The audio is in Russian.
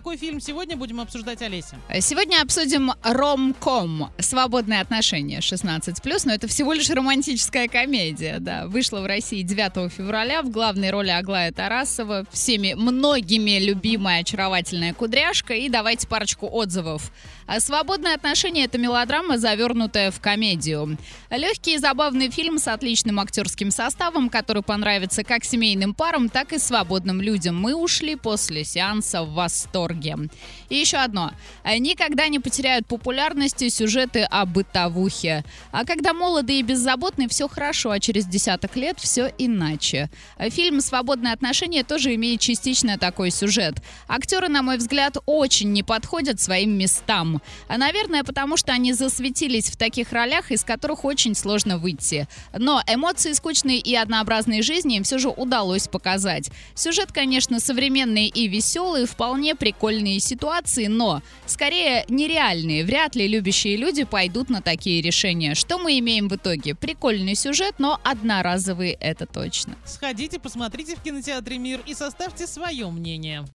какой фильм сегодня будем обсуждать, Олеся? Сегодня обсудим ромком «Свободные отношения 16+,» но это всего лишь романтическая комедия, да. Вышла в России 9 февраля, в главной роли Аглая Тарасова, всеми многими любимая очаровательная кудряшка. И давайте парочку отзывов. «Свободные отношения» — это мелодрама, завернутая в комедию. Легкий и забавный фильм с отличным актерским составом, который понравится как семейным парам, так и свободным людям. Мы ушли после сеанса в восторге. И еще одно. Никогда не потеряют популярности сюжеты о бытовухе. А когда молоды и беззаботны, все хорошо, а через десяток лет все иначе. Фильм «Свободные отношения» тоже имеет частично такой сюжет. Актеры, на мой взгляд, очень не подходят своим местам. А, наверное, потому что они засветились в таких ролях, из которых очень сложно выйти. Но эмоции скучной и однообразной жизни им все же удалось показать. Сюжет, конечно, современный и веселый, вполне прикольные ситуации, но скорее нереальные. Вряд ли любящие люди пойдут на такие решения. Что мы имеем в итоге? Прикольный сюжет, но одноразовый это точно. Сходите, посмотрите в кинотеатре «Мир» и составьте свое мнение.